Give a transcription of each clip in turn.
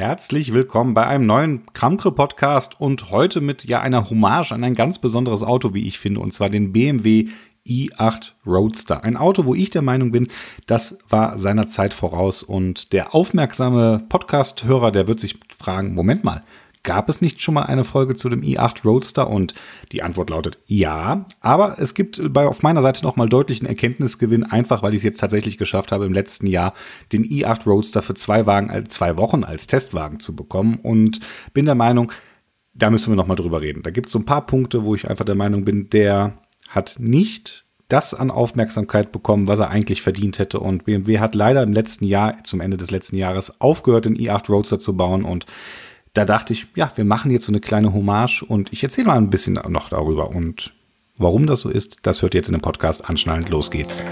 Herzlich willkommen bei einem neuen Kramkre Podcast und heute mit ja einer Hommage an ein ganz besonderes Auto, wie ich finde, und zwar den BMW i8 Roadster. Ein Auto, wo ich der Meinung bin, das war seiner Zeit voraus und der aufmerksame Podcast-Hörer, der wird sich fragen, Moment mal, Gab es nicht schon mal eine Folge zu dem i8 Roadster? Und die Antwort lautet ja. Aber es gibt bei, auf meiner Seite nochmal deutlichen Erkenntnisgewinn, einfach weil ich es jetzt tatsächlich geschafft habe, im letzten Jahr den i8 Roadster für zwei Wagen, äh, zwei Wochen als Testwagen zu bekommen. Und bin der Meinung, da müssen wir nochmal drüber reden. Da gibt es so ein paar Punkte, wo ich einfach der Meinung bin, der hat nicht das an Aufmerksamkeit bekommen, was er eigentlich verdient hätte. Und BMW hat leider im letzten Jahr, zum Ende des letzten Jahres, aufgehört, den i8 Roadster zu bauen. Und da dachte ich, ja, wir machen jetzt so eine kleine Hommage und ich erzähle mal ein bisschen noch darüber. Und warum das so ist, das hört jetzt in dem Podcast anschnallend. Los geht's.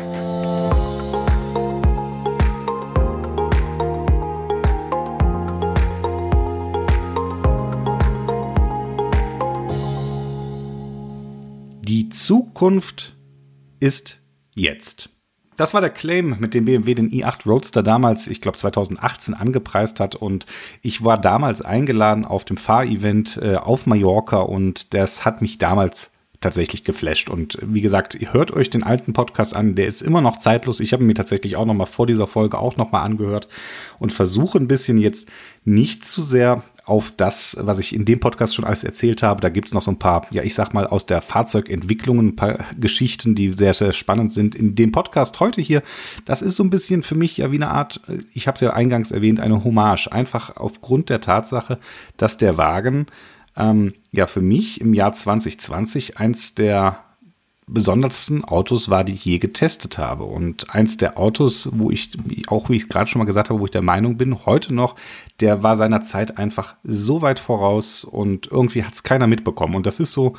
Die Zukunft ist jetzt. Das war der Claim, mit dem BMW den i8 Roadster damals, ich glaube 2018, angepreist hat. Und ich war damals eingeladen auf dem Fahrevent äh, auf Mallorca und das hat mich damals tatsächlich geflasht. Und wie gesagt, hört euch den alten Podcast an, der ist immer noch zeitlos. Ich habe mir tatsächlich auch noch mal vor dieser Folge auch noch mal angehört und versuche ein bisschen jetzt nicht zu sehr auf das, was ich in dem Podcast schon alles erzählt habe. Da gibt es noch so ein paar, ja, ich sag mal, aus der Fahrzeugentwicklung ein paar Geschichten, die sehr, sehr spannend sind. In dem Podcast heute hier, das ist so ein bisschen für mich ja wie eine Art, ich habe es ja eingangs erwähnt, eine Hommage. Einfach aufgrund der Tatsache, dass der Wagen ähm, ja für mich im Jahr 2020 eins der besondersten Autos war, die ich je getestet habe. Und eins der Autos, wo ich, auch wie ich gerade schon mal gesagt habe, wo ich der Meinung bin, heute noch, der war seiner Zeit einfach so weit voraus und irgendwie hat es keiner mitbekommen. Und das ist so,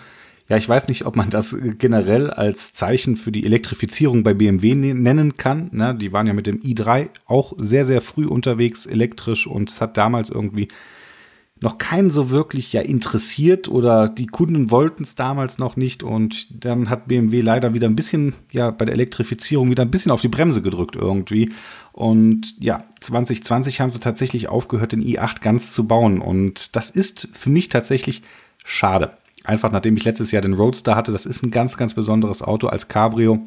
ja, ich weiß nicht, ob man das generell als Zeichen für die Elektrifizierung bei BMW nennen kann. Ne? Die waren ja mit dem i3 auch sehr, sehr früh unterwegs elektrisch und es hat damals irgendwie noch keinen so wirklich ja interessiert oder die Kunden wollten es damals noch nicht und dann hat BMW leider wieder ein bisschen ja bei der Elektrifizierung wieder ein bisschen auf die Bremse gedrückt irgendwie und ja 2020 haben sie tatsächlich aufgehört den i8 ganz zu bauen und das ist für mich tatsächlich schade. Einfach nachdem ich letztes Jahr den Roadster hatte, das ist ein ganz ganz besonderes Auto als Cabrio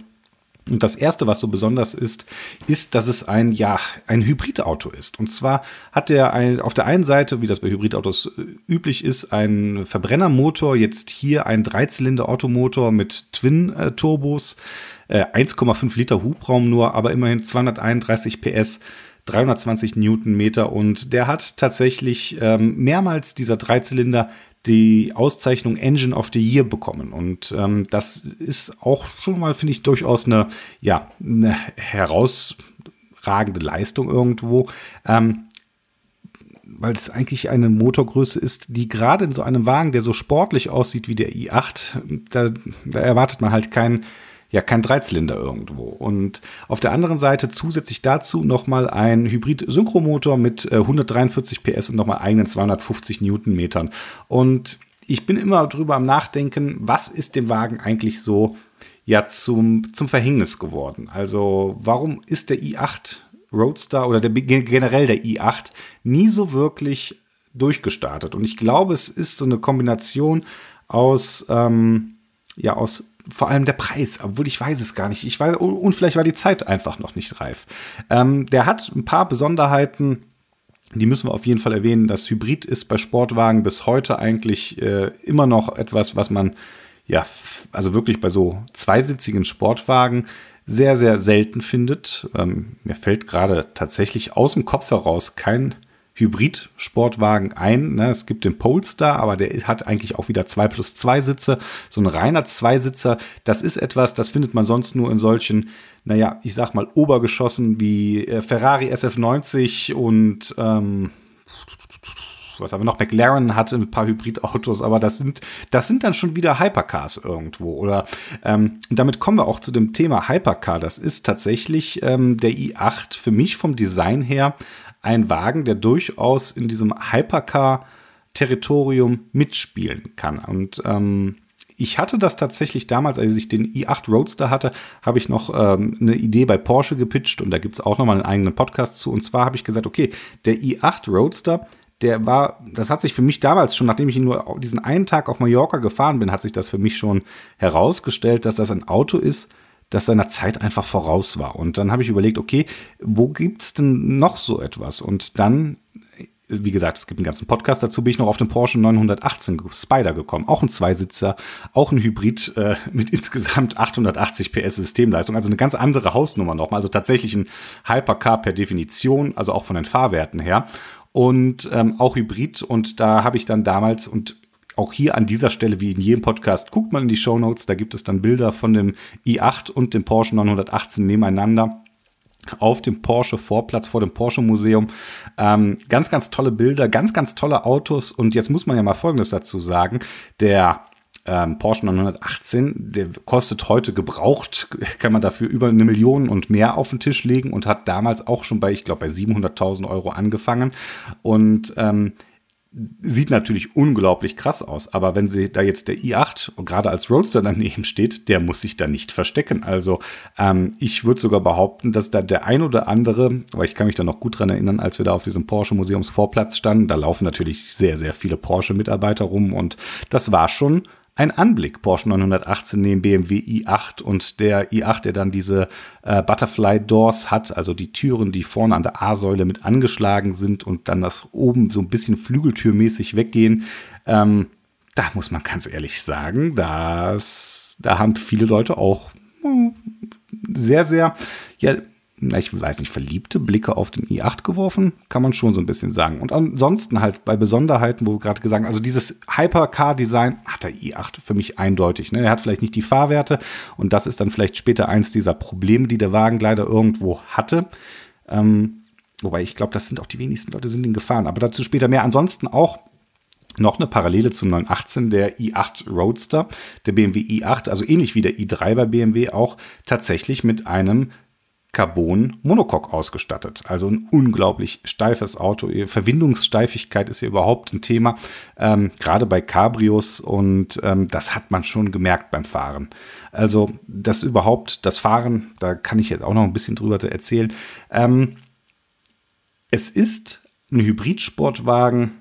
und das erste, was so besonders ist, ist, dass es ein, ja, ein Hybridauto ist. Und zwar hat er auf der einen Seite, wie das bei Hybridautos äh, üblich ist, ein Verbrennermotor, jetzt hier ein Dreizylinder-Automotor mit Twin-Turbos, äh, 1,5 Liter Hubraum nur, aber immerhin 231 PS. 320 Newtonmeter und der hat tatsächlich ähm, mehrmals dieser Dreizylinder die Auszeichnung Engine of the Year bekommen. Und ähm, das ist auch schon mal, finde ich, durchaus eine, ja, eine herausragende Leistung irgendwo. Ähm, weil es eigentlich eine Motorgröße ist, die gerade in so einem Wagen, der so sportlich aussieht wie der i8, da, da erwartet man halt keinen ja kein Dreizylinder irgendwo. Und auf der anderen Seite zusätzlich dazu nochmal ein Hybrid-Synchromotor mit äh, 143 PS und nochmal eigenen 250 Newtonmetern. Und ich bin immer drüber am Nachdenken, was ist dem Wagen eigentlich so ja zum, zum Verhängnis geworden? Also warum ist der i8 Roadster oder der, generell der i8 nie so wirklich durchgestartet? Und ich glaube, es ist so eine Kombination aus, ähm, ja, aus vor allem der Preis, obwohl ich weiß es gar nicht. Ich weiß, und vielleicht war die Zeit einfach noch nicht reif. Ähm, der hat ein paar Besonderheiten, die müssen wir auf jeden Fall erwähnen. Das Hybrid ist bei Sportwagen bis heute eigentlich äh, immer noch etwas, was man, ja, also wirklich bei so zweisitzigen Sportwagen sehr, sehr selten findet. Ähm, mir fällt gerade tatsächlich aus dem Kopf heraus kein Hybrid-Sportwagen ein. Ne? Es gibt den Polestar, aber der hat eigentlich auch wieder zwei plus zwei Sitze. So ein reiner Zweisitzer, das ist etwas, das findet man sonst nur in solchen, naja, ich sag mal, Obergeschossen wie äh, Ferrari SF90 und ähm, was haben wir noch? McLaren hatte ein paar Hybridautos, aber das sind, das sind dann schon wieder Hypercars irgendwo. Oder ähm, damit kommen wir auch zu dem Thema Hypercar. Das ist tatsächlich ähm, der i8 für mich vom Design her ein Wagen, der durchaus in diesem Hypercar-Territorium mitspielen kann. Und ähm, ich hatte das tatsächlich damals, als ich den i8 Roadster hatte, habe ich noch ähm, eine Idee bei Porsche gepitcht und da gibt es auch nochmal einen eigenen Podcast zu. Und zwar habe ich gesagt, okay, der i8 Roadster, der war, das hat sich für mich damals schon, nachdem ich nur diesen einen Tag auf Mallorca gefahren bin, hat sich das für mich schon herausgestellt, dass das ein Auto ist, das seiner Zeit einfach voraus war. Und dann habe ich überlegt, okay, wo gibt's denn noch so etwas? Und dann wie gesagt, es gibt einen ganzen Podcast dazu, bin ich noch auf den Porsche 918 Spider gekommen. Auch ein Zweisitzer, auch ein Hybrid äh, mit insgesamt 880 PS Systemleistung. Also eine ganz andere Hausnummer nochmal. Also tatsächlich ein Hypercar per Definition, also auch von den Fahrwerten her. Und ähm, auch Hybrid. Und da habe ich dann damals und auch hier an dieser Stelle, wie in jedem Podcast, guckt mal in die Show Notes. Da gibt es dann Bilder von dem i8 und dem Porsche 918 nebeneinander auf dem Porsche Vorplatz vor dem Porsche Museum. Ähm, ganz, ganz tolle Bilder, ganz, ganz tolle Autos. Und jetzt muss man ja mal Folgendes dazu sagen. Der ähm, Porsche 918, der kostet heute gebraucht, kann man dafür über eine Million und mehr auf den Tisch legen und hat damals auch schon bei, ich glaube, bei 700.000 Euro angefangen. Und ähm, sieht natürlich unglaublich krass aus, aber wenn sie da jetzt der i8 gerade als Roadster daneben steht, der muss sich da nicht verstecken. Also ähm, ich würde sogar behaupten, dass da der ein oder andere, aber ich kann mich da noch gut dran erinnern, als wir da auf diesem Porsche Museumsvorplatz standen, da laufen natürlich sehr, sehr viele Porsche-Mitarbeiter rum und das war schon ein Anblick. Porsche 918 neben BMW i8 und der i8, der dann diese äh, Butterfly Doors hat, also die Türen, die vorne an der A-Säule mit angeschlagen sind und dann das oben so ein bisschen flügeltürmäßig weggehen. Ähm, da muss man ganz ehrlich sagen, dass da haben viele Leute auch hm, sehr, sehr ja, ich weiß nicht, verliebte Blicke auf den i8 geworfen, kann man schon so ein bisschen sagen. Und ansonsten halt bei Besonderheiten, wo wir gerade gesagt haben, also dieses Hypercar-Design hat der i8 für mich eindeutig. Ne? Er hat vielleicht nicht die Fahrwerte und das ist dann vielleicht später eins dieser Probleme, die der Wagen leider irgendwo hatte. Ähm, wobei ich glaube, das sind auch die wenigsten Leute sind ihn gefahren, aber dazu später mehr. Ansonsten auch noch eine Parallele zum 918, der i8 Roadster, der BMW i8, also ähnlich wie der i3 bei BMW auch tatsächlich mit einem Carbon Monocoque ausgestattet. Also ein unglaublich steifes Auto. Verwindungssteifigkeit ist ja überhaupt ein Thema, ähm, gerade bei Cabrios und ähm, das hat man schon gemerkt beim Fahren. Also das überhaupt, das Fahren, da kann ich jetzt auch noch ein bisschen drüber erzählen. Ähm, es ist ein Hybridsportwagen.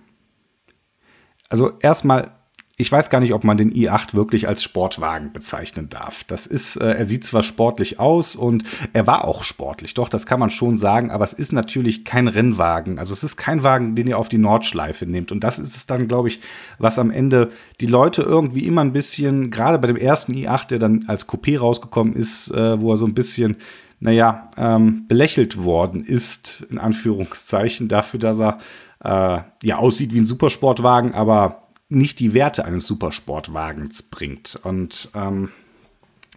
Also erstmal ich weiß gar nicht, ob man den i8 wirklich als Sportwagen bezeichnen darf. Das ist, äh, er sieht zwar sportlich aus und er war auch sportlich, doch, das kann man schon sagen, aber es ist natürlich kein Rennwagen. Also es ist kein Wagen, den ihr auf die Nordschleife nehmt. Und das ist es dann, glaube ich, was am Ende die Leute irgendwie immer ein bisschen, gerade bei dem ersten i8, der dann als Coupé rausgekommen ist, äh, wo er so ein bisschen naja, ähm, belächelt worden ist, in Anführungszeichen, dafür, dass er äh, ja aussieht wie ein Supersportwagen, aber nicht die Werte eines Supersportwagens bringt. Und ähm,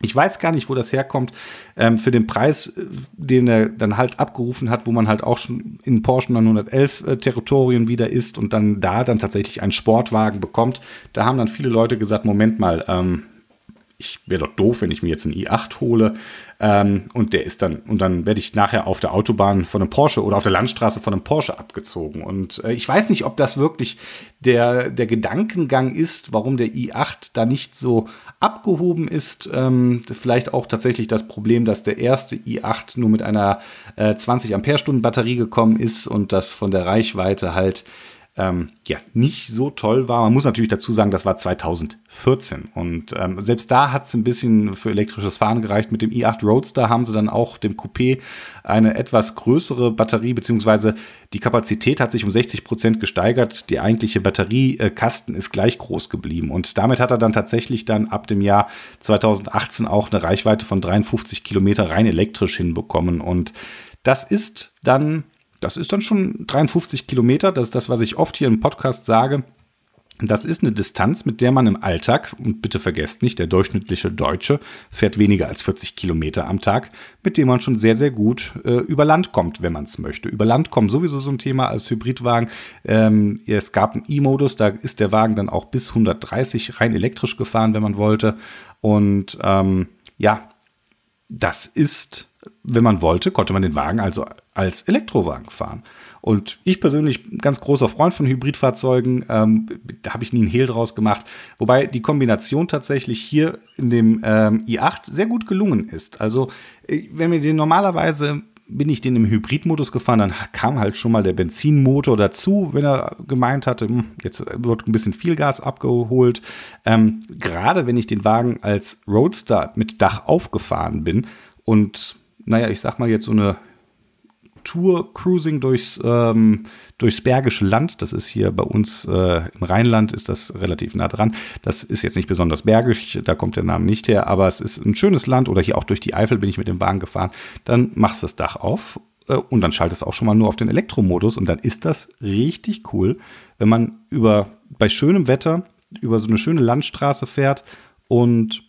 ich weiß gar nicht, wo das herkommt. Ähm, für den Preis, äh, den er dann halt abgerufen hat, wo man halt auch schon in Porsche 911 äh, Territorien wieder ist und dann da dann tatsächlich einen Sportwagen bekommt, da haben dann viele Leute gesagt, Moment mal, ähm, ich wäre doch doof, wenn ich mir jetzt einen i8 hole. Ähm, und der ist dann, und dann werde ich nachher auf der Autobahn von einem Porsche oder auf der Landstraße von einem Porsche abgezogen. Und äh, ich weiß nicht, ob das wirklich der, der Gedankengang ist, warum der i8 da nicht so abgehoben ist. Ähm, vielleicht auch tatsächlich das Problem, dass der erste i8 nur mit einer äh, 20 Ampere-Stunden Batterie gekommen ist und das von der Reichweite halt ähm, ja nicht so toll war. Man muss natürlich dazu sagen, das war 2014 und ähm, selbst da hat es ein bisschen für elektrisches Fahren gereicht. Mit dem i8 Roadster haben sie dann auch dem Coupé eine etwas größere Batterie beziehungsweise die Kapazität hat sich um 60 Prozent gesteigert. Die eigentliche Batteriekasten ist gleich groß geblieben und damit hat er dann tatsächlich dann ab dem Jahr 2018 auch eine Reichweite von 53 Kilometer rein elektrisch hinbekommen und das ist dann das ist dann schon 53 Kilometer. Das ist das, was ich oft hier im Podcast sage. Das ist eine Distanz, mit der man im Alltag, und bitte vergesst nicht, der durchschnittliche Deutsche fährt weniger als 40 Kilometer am Tag, mit dem man schon sehr, sehr gut äh, über Land kommt, wenn man es möchte. Über Land kommen sowieso so ein Thema als Hybridwagen. Ähm, es gab einen E-Modus, da ist der Wagen dann auch bis 130 rein elektrisch gefahren, wenn man wollte. Und ähm, ja, das ist, wenn man wollte, konnte man den Wagen also als Elektrowagen fahren. Und ich persönlich, ganz großer Freund von Hybridfahrzeugen, ähm, da habe ich nie einen Hehl draus gemacht. Wobei die Kombination tatsächlich hier in dem ähm, i8 sehr gut gelungen ist. Also, äh, wenn wir den normalerweise bin ich den im Hybridmodus gefahren, dann kam halt schon mal der Benzinmotor dazu, wenn er gemeint hatte, hm, jetzt wird ein bisschen viel Gas abgeholt. Ähm, Gerade wenn ich den Wagen als Roadster mit Dach aufgefahren bin und, naja, ich sag mal jetzt so eine Tour-Cruising durchs, ähm, durchs Bergische Land. Das ist hier bei uns äh, im Rheinland, ist das relativ nah dran. Das ist jetzt nicht besonders bergig, da kommt der Name nicht her, aber es ist ein schönes Land oder hier auch durch die Eifel bin ich mit dem Wagen gefahren. Dann machst du das Dach auf äh, und dann schaltest du auch schon mal nur auf den Elektromodus und dann ist das richtig cool, wenn man über bei schönem Wetter über so eine schöne Landstraße fährt und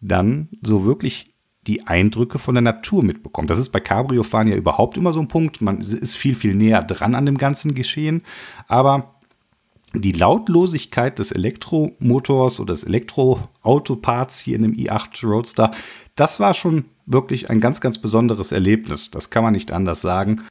dann so wirklich die Eindrücke von der Natur mitbekommt. Das ist bei Cabrio-Fahren ja überhaupt immer so ein Punkt. Man ist viel, viel näher dran an dem ganzen Geschehen. Aber die Lautlosigkeit des Elektromotors oder des Elektroautoparts hier in dem i8 Roadster, das war schon wirklich ein ganz, ganz besonderes Erlebnis. Das kann man nicht anders sagen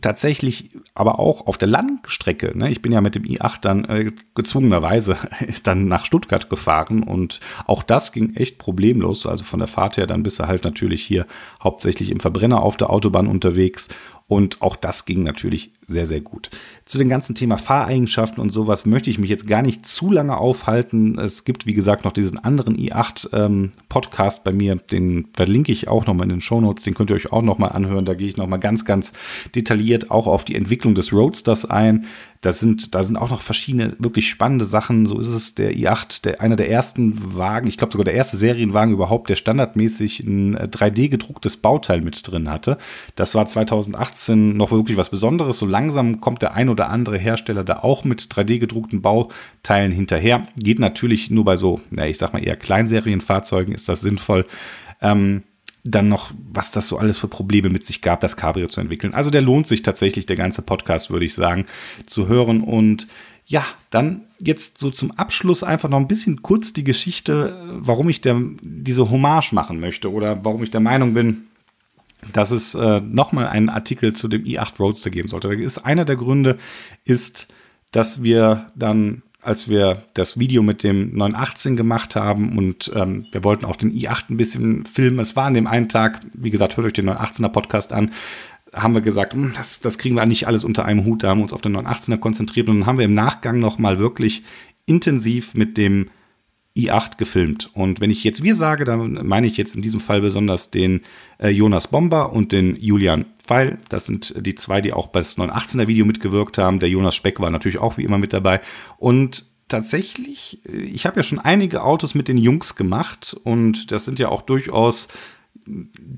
tatsächlich aber auch auf der Langstrecke. Ne? Ich bin ja mit dem i8 dann äh, gezwungenerweise dann nach Stuttgart gefahren und auch das ging echt problemlos. Also von der Fahrt her, dann bist du halt natürlich hier hauptsächlich im Verbrenner auf der Autobahn unterwegs und auch das ging natürlich sehr, sehr gut. Zu dem ganzen Thema Fahreigenschaften und sowas möchte ich mich jetzt gar nicht zu lange aufhalten. Es gibt, wie gesagt, noch diesen anderen i8-Podcast ähm, bei mir. Den verlinke ich auch nochmal in den Shownotes. Den könnt ihr euch auch nochmal anhören. Da gehe ich nochmal ganz, ganz detailliert auch auf die Entwicklung des Roadsters ein. Da sind, da sind auch noch verschiedene wirklich spannende Sachen. So ist es der i8, der, einer der ersten Wagen, ich glaube sogar der erste Serienwagen überhaupt, der standardmäßig ein 3D äh, Bauteil mit drin hatte. Das war 2018 noch wirklich was Besonderes. So langsam kommt der ein oder andere Hersteller da auch mit 3D gedruckten Bauteilen hinterher. Geht natürlich nur bei so, ja, ich sag mal eher Kleinserienfahrzeugen ist das sinnvoll. Ähm, dann noch, was das so alles für Probleme mit sich gab, das Cabrio zu entwickeln. Also der lohnt sich tatsächlich, der ganze Podcast, würde ich sagen, zu hören. Und ja, dann jetzt so zum Abschluss einfach noch ein bisschen kurz die Geschichte, warum ich der, diese Hommage machen möchte oder warum ich der Meinung bin, dass es äh, nochmal einen Artikel zu dem i8 Roadster geben sollte. Da ist einer der Gründe, ist, dass wir dann als wir das Video mit dem 918 gemacht haben und ähm, wir wollten auch den i8 ein bisschen filmen. Es war an dem einen Tag, wie gesagt, hört euch den 918er Podcast an, haben wir gesagt, hm, das, das kriegen wir nicht alles unter einem Hut. Da haben wir uns auf den 918er konzentriert und dann haben wir im Nachgang nochmal wirklich intensiv mit dem i8 gefilmt. Und wenn ich jetzt wir sage, dann meine ich jetzt in diesem Fall besonders den äh, Jonas Bomber und den Julian Pfeil. Das sind die zwei, die auch bei das 918er Video mitgewirkt haben. Der Jonas Speck war natürlich auch wie immer mit dabei. Und tatsächlich, äh, ich habe ja schon einige Autos mit den Jungs gemacht und das sind ja auch durchaus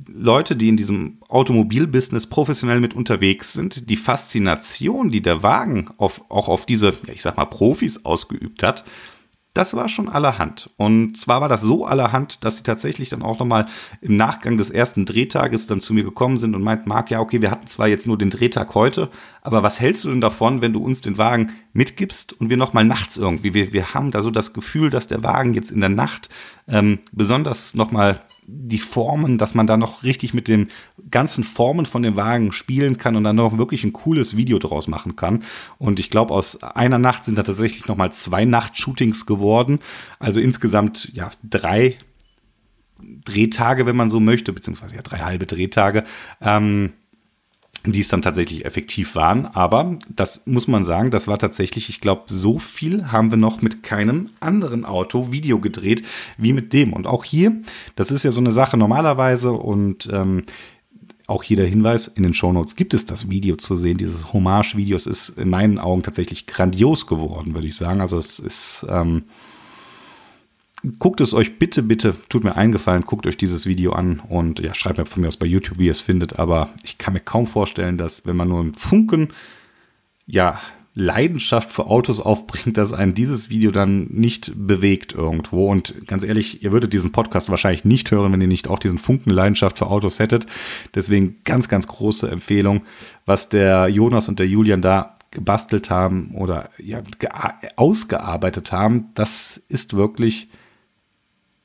Leute, die in diesem Automobilbusiness professionell mit unterwegs sind, die Faszination, die der Wagen auf, auch auf diese, ich sag mal, Profis ausgeübt hat, das war schon allerhand. Und zwar war das so allerhand, dass sie tatsächlich dann auch nochmal im Nachgang des ersten Drehtages dann zu mir gekommen sind und meinten, Marc, ja, okay, wir hatten zwar jetzt nur den Drehtag heute, aber was hältst du denn davon, wenn du uns den Wagen mitgibst und wir nochmal nachts irgendwie, wir, wir haben da so das Gefühl, dass der Wagen jetzt in der Nacht ähm, besonders nochmal die Formen, dass man da noch richtig mit den ganzen Formen von dem Wagen spielen kann und dann noch wirklich ein cooles Video draus machen kann. Und ich glaube, aus einer Nacht sind da tatsächlich noch mal zwei Nachtshootings geworden. Also insgesamt ja drei Drehtage, wenn man so möchte, beziehungsweise ja drei halbe Drehtage. Ähm, die es dann tatsächlich effektiv waren. Aber das muss man sagen, das war tatsächlich, ich glaube, so viel haben wir noch mit keinem anderen Auto Video gedreht wie mit dem. Und auch hier, das ist ja so eine Sache normalerweise und ähm, auch jeder Hinweis, in den Shownotes gibt es das Video zu sehen. Dieses Hommage-Video ist in meinen Augen tatsächlich grandios geworden, würde ich sagen. Also es ist ähm, guckt es euch bitte, bitte, tut mir eingefallen, guckt euch dieses Video an und ja, schreibt mir von mir aus bei YouTube, wie ihr es findet. Aber ich kann mir kaum vorstellen, dass wenn man nur im Funken, ja, Leidenschaft für Autos aufbringt, dass einen dieses Video dann nicht bewegt irgendwo. Und ganz ehrlich, ihr würdet diesen Podcast wahrscheinlich nicht hören, wenn ihr nicht auch diesen Funken Leidenschaft für Autos hättet. Deswegen ganz, ganz große Empfehlung, was der Jonas und der Julian da gebastelt haben oder ja, ausgearbeitet haben. Das ist wirklich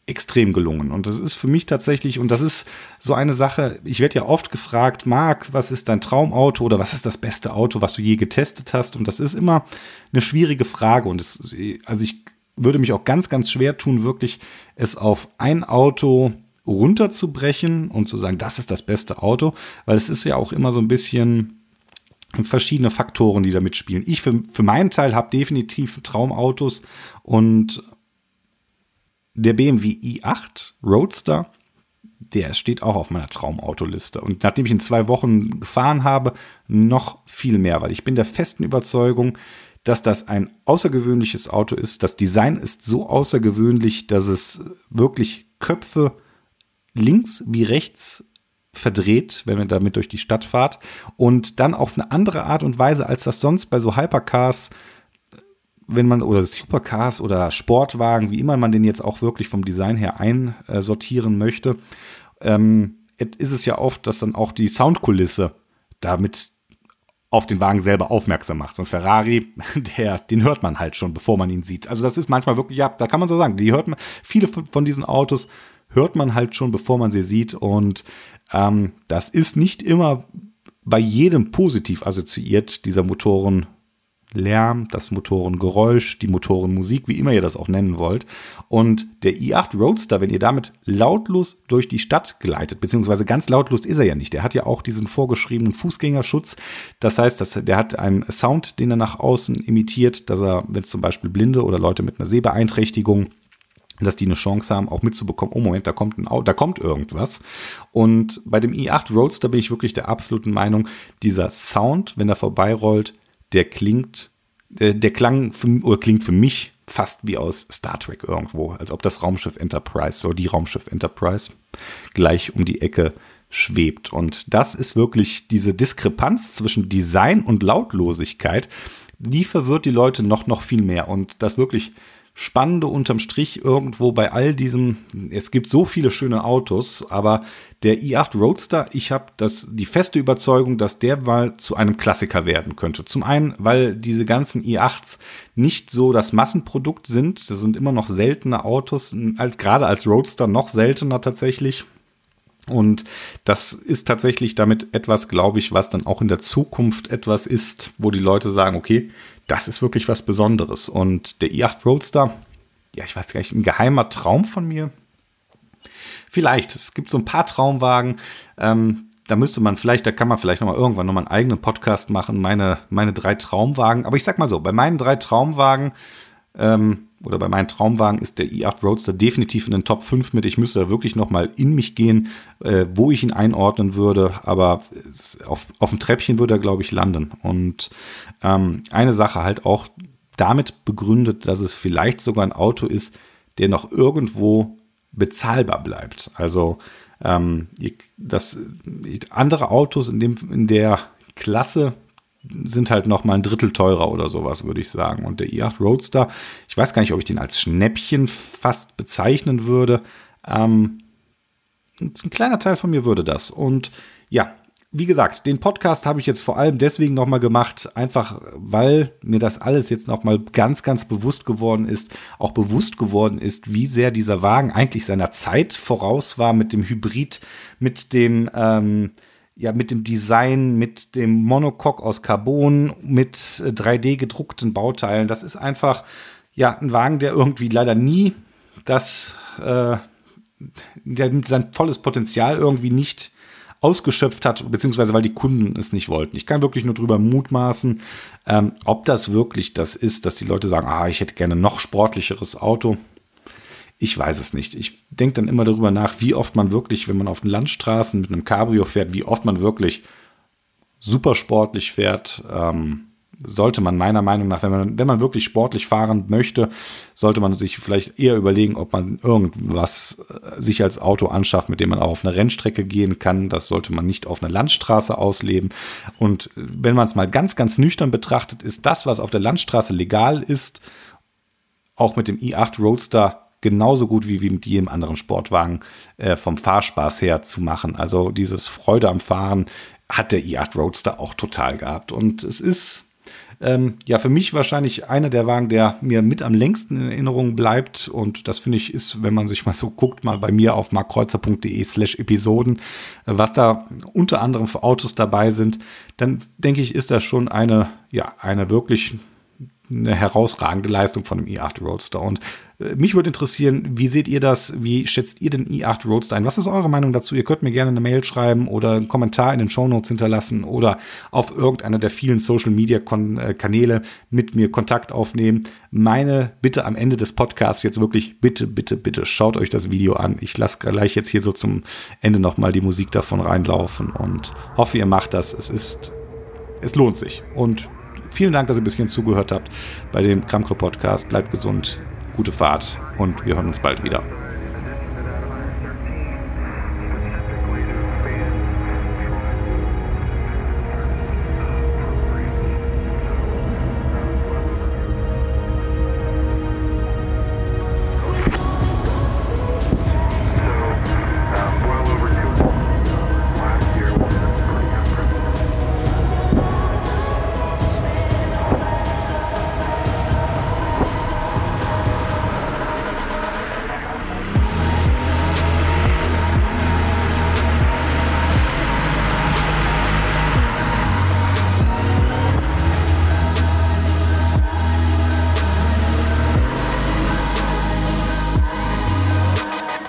extrem gelungen. Und das ist für mich tatsächlich, und das ist so eine Sache, ich werde ja oft gefragt, Marc, was ist dein Traumauto oder was ist das beste Auto, was du je getestet hast? Und das ist immer eine schwierige Frage. Und es, also ich würde mich auch ganz, ganz schwer tun, wirklich es auf ein Auto runterzubrechen und zu sagen, das ist das beste Auto, weil es ist ja auch immer so ein bisschen verschiedene Faktoren, die da mitspielen. Ich für, für meinen Teil habe definitiv Traumautos und der BMW i8 Roadster, der steht auch auf meiner Traumautoliste. Und nachdem ich in zwei Wochen gefahren habe, noch viel mehr, weil ich bin der festen Überzeugung, dass das ein außergewöhnliches Auto ist. Das Design ist so außergewöhnlich, dass es wirklich Köpfe links wie rechts verdreht, wenn man damit durch die Stadt fahrt. Und dann auf eine andere Art und Weise, als das sonst bei so Hypercars, wenn man, oder Supercars oder Sportwagen, wie immer man den jetzt auch wirklich vom Design her einsortieren möchte, ähm, ist es ja oft, dass dann auch die Soundkulisse damit auf den Wagen selber aufmerksam macht. So ein Ferrari, der, den hört man halt schon, bevor man ihn sieht. Also das ist manchmal wirklich, ja, da kann man so sagen, die hört man, viele von diesen Autos hört man halt schon, bevor man sie sieht. Und ähm, das ist nicht immer bei jedem positiv assoziiert, dieser Motoren Lärm, das Motorengeräusch, die Motorenmusik, wie immer ihr das auch nennen wollt. Und der i8 Roadster, wenn ihr damit lautlos durch die Stadt gleitet, beziehungsweise ganz lautlos ist er ja nicht. Der hat ja auch diesen vorgeschriebenen Fußgängerschutz. Das heißt, dass, der hat einen Sound, den er nach außen imitiert, dass er, wenn zum Beispiel Blinde oder Leute mit einer Sehbeeinträchtigung dass die eine Chance haben, auch mitzubekommen, oh Moment, da kommt ein da kommt irgendwas. Und bei dem i8 Roadster bin ich wirklich der absoluten Meinung, dieser Sound, wenn er vorbeirollt, der klingt, der, der klang für, oder klingt für mich fast wie aus Star Trek irgendwo, als ob das Raumschiff Enterprise, so die Raumschiff Enterprise, gleich um die Ecke schwebt. Und das ist wirklich diese Diskrepanz zwischen Design und Lautlosigkeit, die verwirrt die Leute noch, noch viel mehr. Und das wirklich Spannende unterm Strich irgendwo bei all diesem, es gibt so viele schöne Autos, aber der i8 Roadster, ich habe die feste Überzeugung, dass der mal zu einem Klassiker werden könnte. Zum einen, weil diese ganzen i8s nicht so das Massenprodukt sind, das sind immer noch seltene Autos, als gerade als Roadster noch seltener tatsächlich. Und das ist tatsächlich damit etwas, glaube ich, was dann auch in der Zukunft etwas ist, wo die Leute sagen, okay, das ist wirklich was Besonderes. Und der i8 Roadster, ja, ich weiß gar nicht, ein geheimer Traum von mir. Vielleicht, es gibt so ein paar Traumwagen, ähm, da müsste man vielleicht, da kann man vielleicht noch mal irgendwann noch mal einen eigenen Podcast machen, meine, meine drei Traumwagen. Aber ich sag mal so, bei meinen drei Traumwagen ähm, oder bei meinen Traumwagen ist der i8 Roadster definitiv in den Top 5 mit. Ich müsste da wirklich noch mal in mich gehen, äh, wo ich ihn einordnen würde. Aber auf, auf dem Treppchen würde er, glaube ich, landen. Und ähm, eine Sache halt auch damit begründet, dass es vielleicht sogar ein Auto ist, der noch irgendwo bezahlbar bleibt. Also ähm, das, andere Autos in, dem, in der Klasse sind halt noch mal ein Drittel teurer oder sowas, würde ich sagen. Und der i8 Roadster, ich weiß gar nicht, ob ich den als Schnäppchen fast bezeichnen würde. Ähm, ein kleiner Teil von mir würde das. Und ja, wie gesagt, den Podcast habe ich jetzt vor allem deswegen nochmal gemacht, einfach weil mir das alles jetzt nochmal ganz, ganz bewusst geworden ist, auch bewusst geworden ist, wie sehr dieser Wagen eigentlich seiner Zeit voraus war mit dem Hybrid, mit dem, ähm, ja, mit dem Design, mit dem Monocoque aus Carbon, mit 3D gedruckten Bauteilen. Das ist einfach, ja, ein Wagen, der irgendwie leider nie das, äh, der sein volles Potenzial irgendwie nicht ausgeschöpft hat, beziehungsweise weil die Kunden es nicht wollten. Ich kann wirklich nur drüber mutmaßen, ähm, ob das wirklich das ist, dass die Leute sagen, ah, ich hätte gerne noch sportlicheres Auto. Ich weiß es nicht. Ich denke dann immer darüber nach, wie oft man wirklich, wenn man auf den Landstraßen mit einem Cabrio fährt, wie oft man wirklich super sportlich fährt. Ähm, sollte man meiner Meinung nach, wenn man, wenn man wirklich sportlich fahren möchte, sollte man sich vielleicht eher überlegen, ob man irgendwas äh, sich als Auto anschafft, mit dem man auch auf eine Rennstrecke gehen kann. Das sollte man nicht auf einer Landstraße ausleben. Und äh, wenn man es mal ganz, ganz nüchtern betrachtet, ist das, was auf der Landstraße legal ist, auch mit dem i8 Roadster genauso gut wie, wie mit jedem anderen Sportwagen äh, vom Fahrspaß her zu machen. Also dieses Freude am Fahren hat der i8 Roadster auch total gehabt. Und es ist ähm, ja, für mich wahrscheinlich einer der Wagen, der mir mit am längsten in Erinnerung bleibt. Und das finde ich ist, wenn man sich mal so guckt, mal bei mir auf markkreuzer.de slash Episoden, was da unter anderem für Autos dabei sind, dann denke ich, ist das schon eine, ja, eine wirklich eine herausragende Leistung von dem i8 Roadster. Und äh, mich würde interessieren, wie seht ihr das? Wie schätzt ihr den i8 Roadster ein? Was ist eure Meinung dazu? Ihr könnt mir gerne eine Mail schreiben oder einen Kommentar in den Show Notes hinterlassen oder auf irgendeiner der vielen Social Media äh, Kanäle mit mir Kontakt aufnehmen. Meine Bitte am Ende des Podcasts jetzt wirklich, bitte, bitte, bitte schaut euch das Video an. Ich lasse gleich jetzt hier so zum Ende nochmal die Musik davon reinlaufen und hoffe, ihr macht das. Es ist, es lohnt sich. Und Vielen Dank, dass ihr ein bisschen zugehört habt bei dem Kramko Podcast. Bleibt gesund, gute Fahrt und wir hören uns bald wieder.